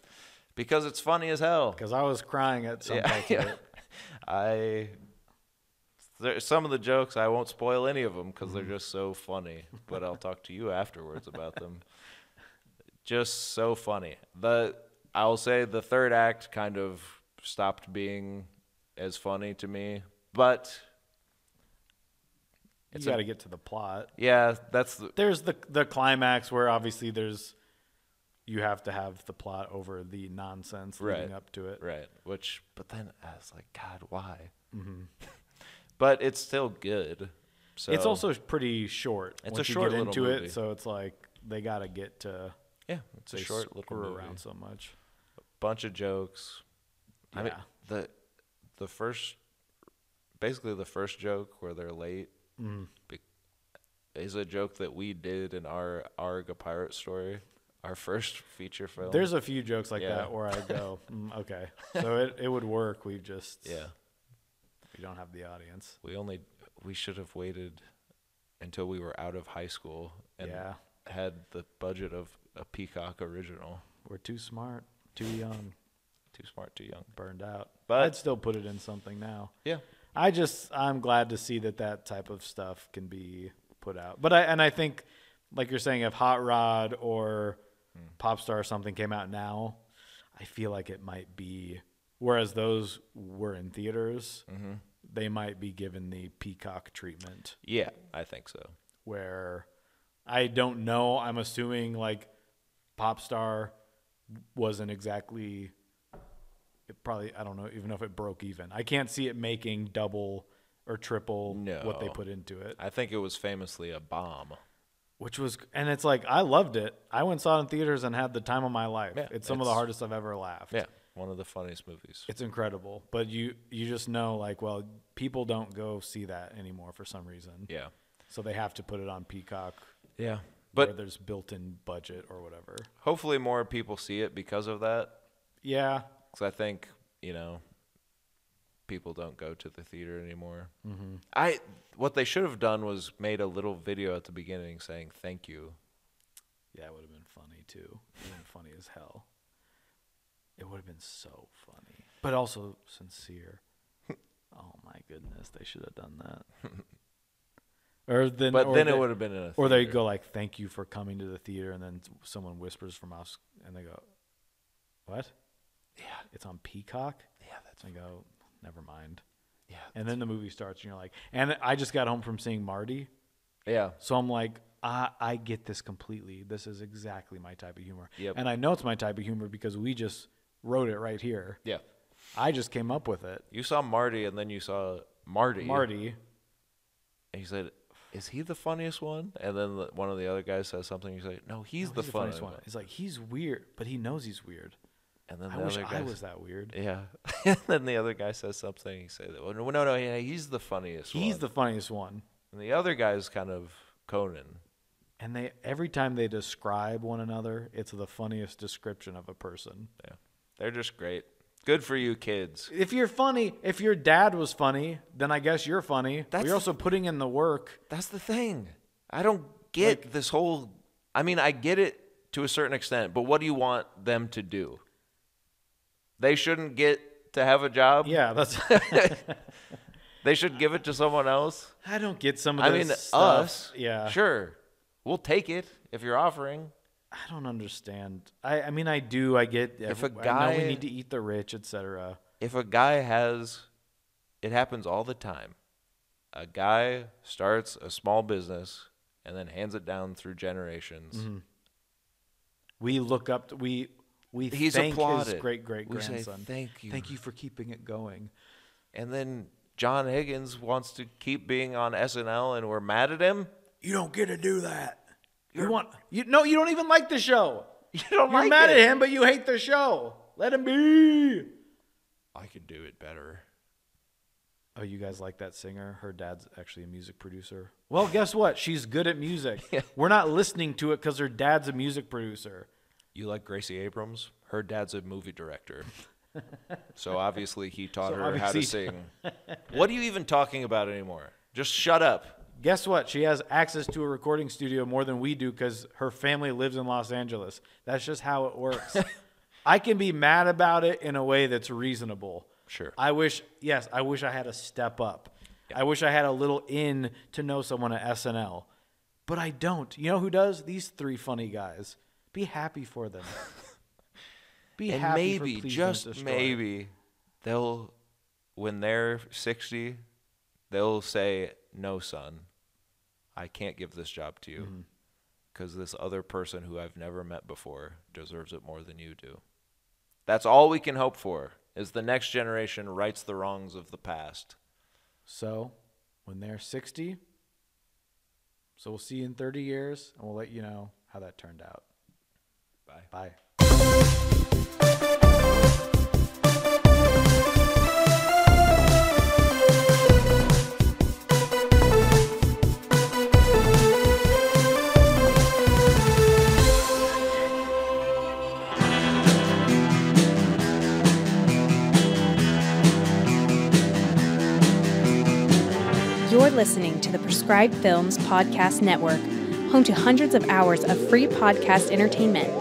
Speaker 3: because it's funny as hell.
Speaker 2: Cuz I was crying at some
Speaker 3: Yeah, yeah. I there, some of the jokes I won't spoil any of them because
Speaker 2: Mm-hmm.
Speaker 3: they're just so funny. But I'll talk to you afterwards about them. Just so funny. The I'll say the third act kind of stopped being as funny to me, but It's a-
Speaker 2: got to get to the plot.
Speaker 3: yeah, that's the,
Speaker 2: there's the the climax where obviously there's you have to have the plot over the nonsense leading
Speaker 3: Right.
Speaker 2: up to it.
Speaker 3: Right. Which, but then I was like, God, why? Mm-hmm. but it's still good. So
Speaker 2: It's also pretty short.
Speaker 3: It's a
Speaker 2: once you
Speaker 3: short
Speaker 2: get
Speaker 3: little
Speaker 2: into
Speaker 3: movie.
Speaker 2: it, so it's like they got to get to
Speaker 3: yeah, it's a short little movie.
Speaker 2: around so much.
Speaker 3: A bunch of jokes. I mean,
Speaker 2: Yeah.
Speaker 3: the the first, basically the first joke where they're late,
Speaker 2: Mm.
Speaker 3: be, is a joke that we did in our Arg a pirate story. Our first feature film.
Speaker 2: There's a few jokes like
Speaker 3: Yeah.
Speaker 2: that where I go, mm, okay, so it, it would work. We just
Speaker 3: yeah.
Speaker 2: we don't have the audience.
Speaker 3: We only we should have waited until we were out of high school and
Speaker 2: Yeah.
Speaker 3: had the budget of a Peacock original.
Speaker 2: We're too smart, too young,
Speaker 3: Too smart, too young.
Speaker 2: burned out.
Speaker 3: But-
Speaker 2: I'd still put it in something now.
Speaker 3: Yeah.
Speaker 2: I just I'm glad to see that that type of stuff can be put out. But I and I think like you're saying if Hot Rod or Popstar or something came out now, I feel like it might be whereas those were in theaters, mm-hmm. they might be given the Peacock treatment
Speaker 3: Yeah, I think so.
Speaker 2: where I don't know, I'm assuming like Popstar wasn't exactly it probably I don't know even if it broke even. I can't see it making double or triple what they put into it.
Speaker 3: I think it was famously a bomb.
Speaker 2: Which was and it's like I loved it. I went and saw it in theaters and had the time of my life.
Speaker 3: Yeah,
Speaker 2: it's some of the hardest I've ever laughed.
Speaker 3: Yeah, one of the funniest movies.
Speaker 2: It's incredible. But you you just know like well people don't go see that anymore for some reason.
Speaker 3: Yeah.
Speaker 2: So they have to put it on Peacock
Speaker 3: Yeah.
Speaker 2: where
Speaker 3: But
Speaker 2: there's built-in budget or whatever.
Speaker 3: hopefully more people see it because of that.
Speaker 2: Yeah,
Speaker 3: Because I think, you know, people don't go to the theater anymore. Mm-hmm. I What they should have done was made a little video at the beginning saying thank you.
Speaker 2: Yeah, it would have been funny too. It would have been funny as hell. It would have been so funny, but also sincere. oh my goodness, they should have done that. or then,
Speaker 3: But
Speaker 2: or
Speaker 3: then
Speaker 2: they,
Speaker 3: it would have been in a
Speaker 2: or they go like, "Thank you for coming to the theater," and then someone whispers from us, and they go, "What?
Speaker 3: Yeah.
Speaker 2: It's on Peacock."
Speaker 3: Yeah, that's
Speaker 2: I go, "Never mind."
Speaker 3: yeah.
Speaker 2: And then the movie starts, and you're like, and I just got home from seeing Marty.
Speaker 3: Yeah.
Speaker 2: So I'm like, I, I get this completely. This is exactly my type of humor.
Speaker 3: Yep.
Speaker 2: And I know it's my type of humor because we just wrote it right here.
Speaker 3: Yeah.
Speaker 2: I just came up with it.
Speaker 3: You saw Marty and then you saw Marty.
Speaker 2: Marty.
Speaker 3: And he said, "Is he the funniest one?" And then the, one of the other guys says something. He's like, "No, he's
Speaker 2: no,
Speaker 3: the
Speaker 2: he's
Speaker 3: funniest
Speaker 2: one.
Speaker 3: one."
Speaker 2: He's like, he's weird, but he knows he's weird.
Speaker 3: And then
Speaker 2: I
Speaker 3: the
Speaker 2: wish
Speaker 3: other
Speaker 2: I
Speaker 3: guy,
Speaker 2: was that weird.
Speaker 3: yeah. and then the other guy says something. He said, "Oh no, no, no, yeah, he's the funniest one.
Speaker 2: He's
Speaker 3: one."
Speaker 2: the funniest one.
Speaker 3: and the other guy's kind of Conan.
Speaker 2: And they every time they describe one another, it's the funniest description of a person.
Speaker 3: Yeah, they're just great. Good for you, kids.
Speaker 2: If you're funny, if your dad was funny, then I guess you're funny.
Speaker 3: That's-
Speaker 2: you're also putting in the work.
Speaker 3: That's the thing. I don't get this whole. I mean, I get it to a certain extent, but what do you want them to do? They shouldn't get to have a job.
Speaker 2: Yeah, that's.
Speaker 3: They should give it to someone else.
Speaker 2: I don't get some of this.
Speaker 3: I mean,
Speaker 2: stuff.
Speaker 3: us.
Speaker 2: Yeah.
Speaker 3: Sure. We'll take it if you're offering.
Speaker 2: I don't understand. I, I mean, I do. I get.
Speaker 3: If a guy-
Speaker 2: we need to eat the rich, etc.
Speaker 3: If a guy has, it happens all the time. A guy starts a small business and then hands it down through generations.
Speaker 2: Mm-hmm. We look up. We we
Speaker 3: He's
Speaker 2: thank
Speaker 3: applauded.
Speaker 2: his great great
Speaker 3: We say,
Speaker 2: grandson.
Speaker 3: "Thank you."
Speaker 2: Thank you for keeping it going.
Speaker 3: And then John Higgins wants to keep being on SNL and we're mad at him.
Speaker 2: You don't get to do that. You want you no. You don't even like the show.
Speaker 3: You don't
Speaker 2: You're
Speaker 3: like
Speaker 2: mad
Speaker 3: it.
Speaker 2: at him, but you hate the show. Let him be.
Speaker 3: I could do it better.
Speaker 2: Oh, you guys like that singer? Her dad's actually a music producer. Well, guess what? She's good at music. We're not listening to it because her dad's a music producer.
Speaker 3: You like Gracie Abrams? Her dad's a movie director. so obviously he taught
Speaker 2: So
Speaker 3: her how to sing. what are you even talking about anymore? Just shut up.
Speaker 2: Guess what? She has access to a recording studio more than we do because her family lives in Los Angeles. That's just how it works. I can be mad about it in a way that's reasonable.
Speaker 3: Sure.
Speaker 2: I wish, yes, I wish I had a step up. I wish I had a little in to know someone at SNL, but I don't. You know who does? These three funny guys. Be happy for them. Be
Speaker 3: and
Speaker 2: happy for
Speaker 3: maybe,
Speaker 2: Please
Speaker 3: just maybe, they'll, when they're 60, they'll say, No, son, I can't give this job to you
Speaker 2: Mm-hmm.
Speaker 3: because this other person who I've never met before deserves it more than you do. That's all we can hope for is the next generation rights the wrongs of the past.
Speaker 2: So, when they're 60, so we'll see you in 30 years and we'll let you know how that turned out.
Speaker 3: Bye.
Speaker 2: Bye.
Speaker 5: listening to the Prescribed Films Podcast Network, home to hundreds of hours of free podcast entertainment.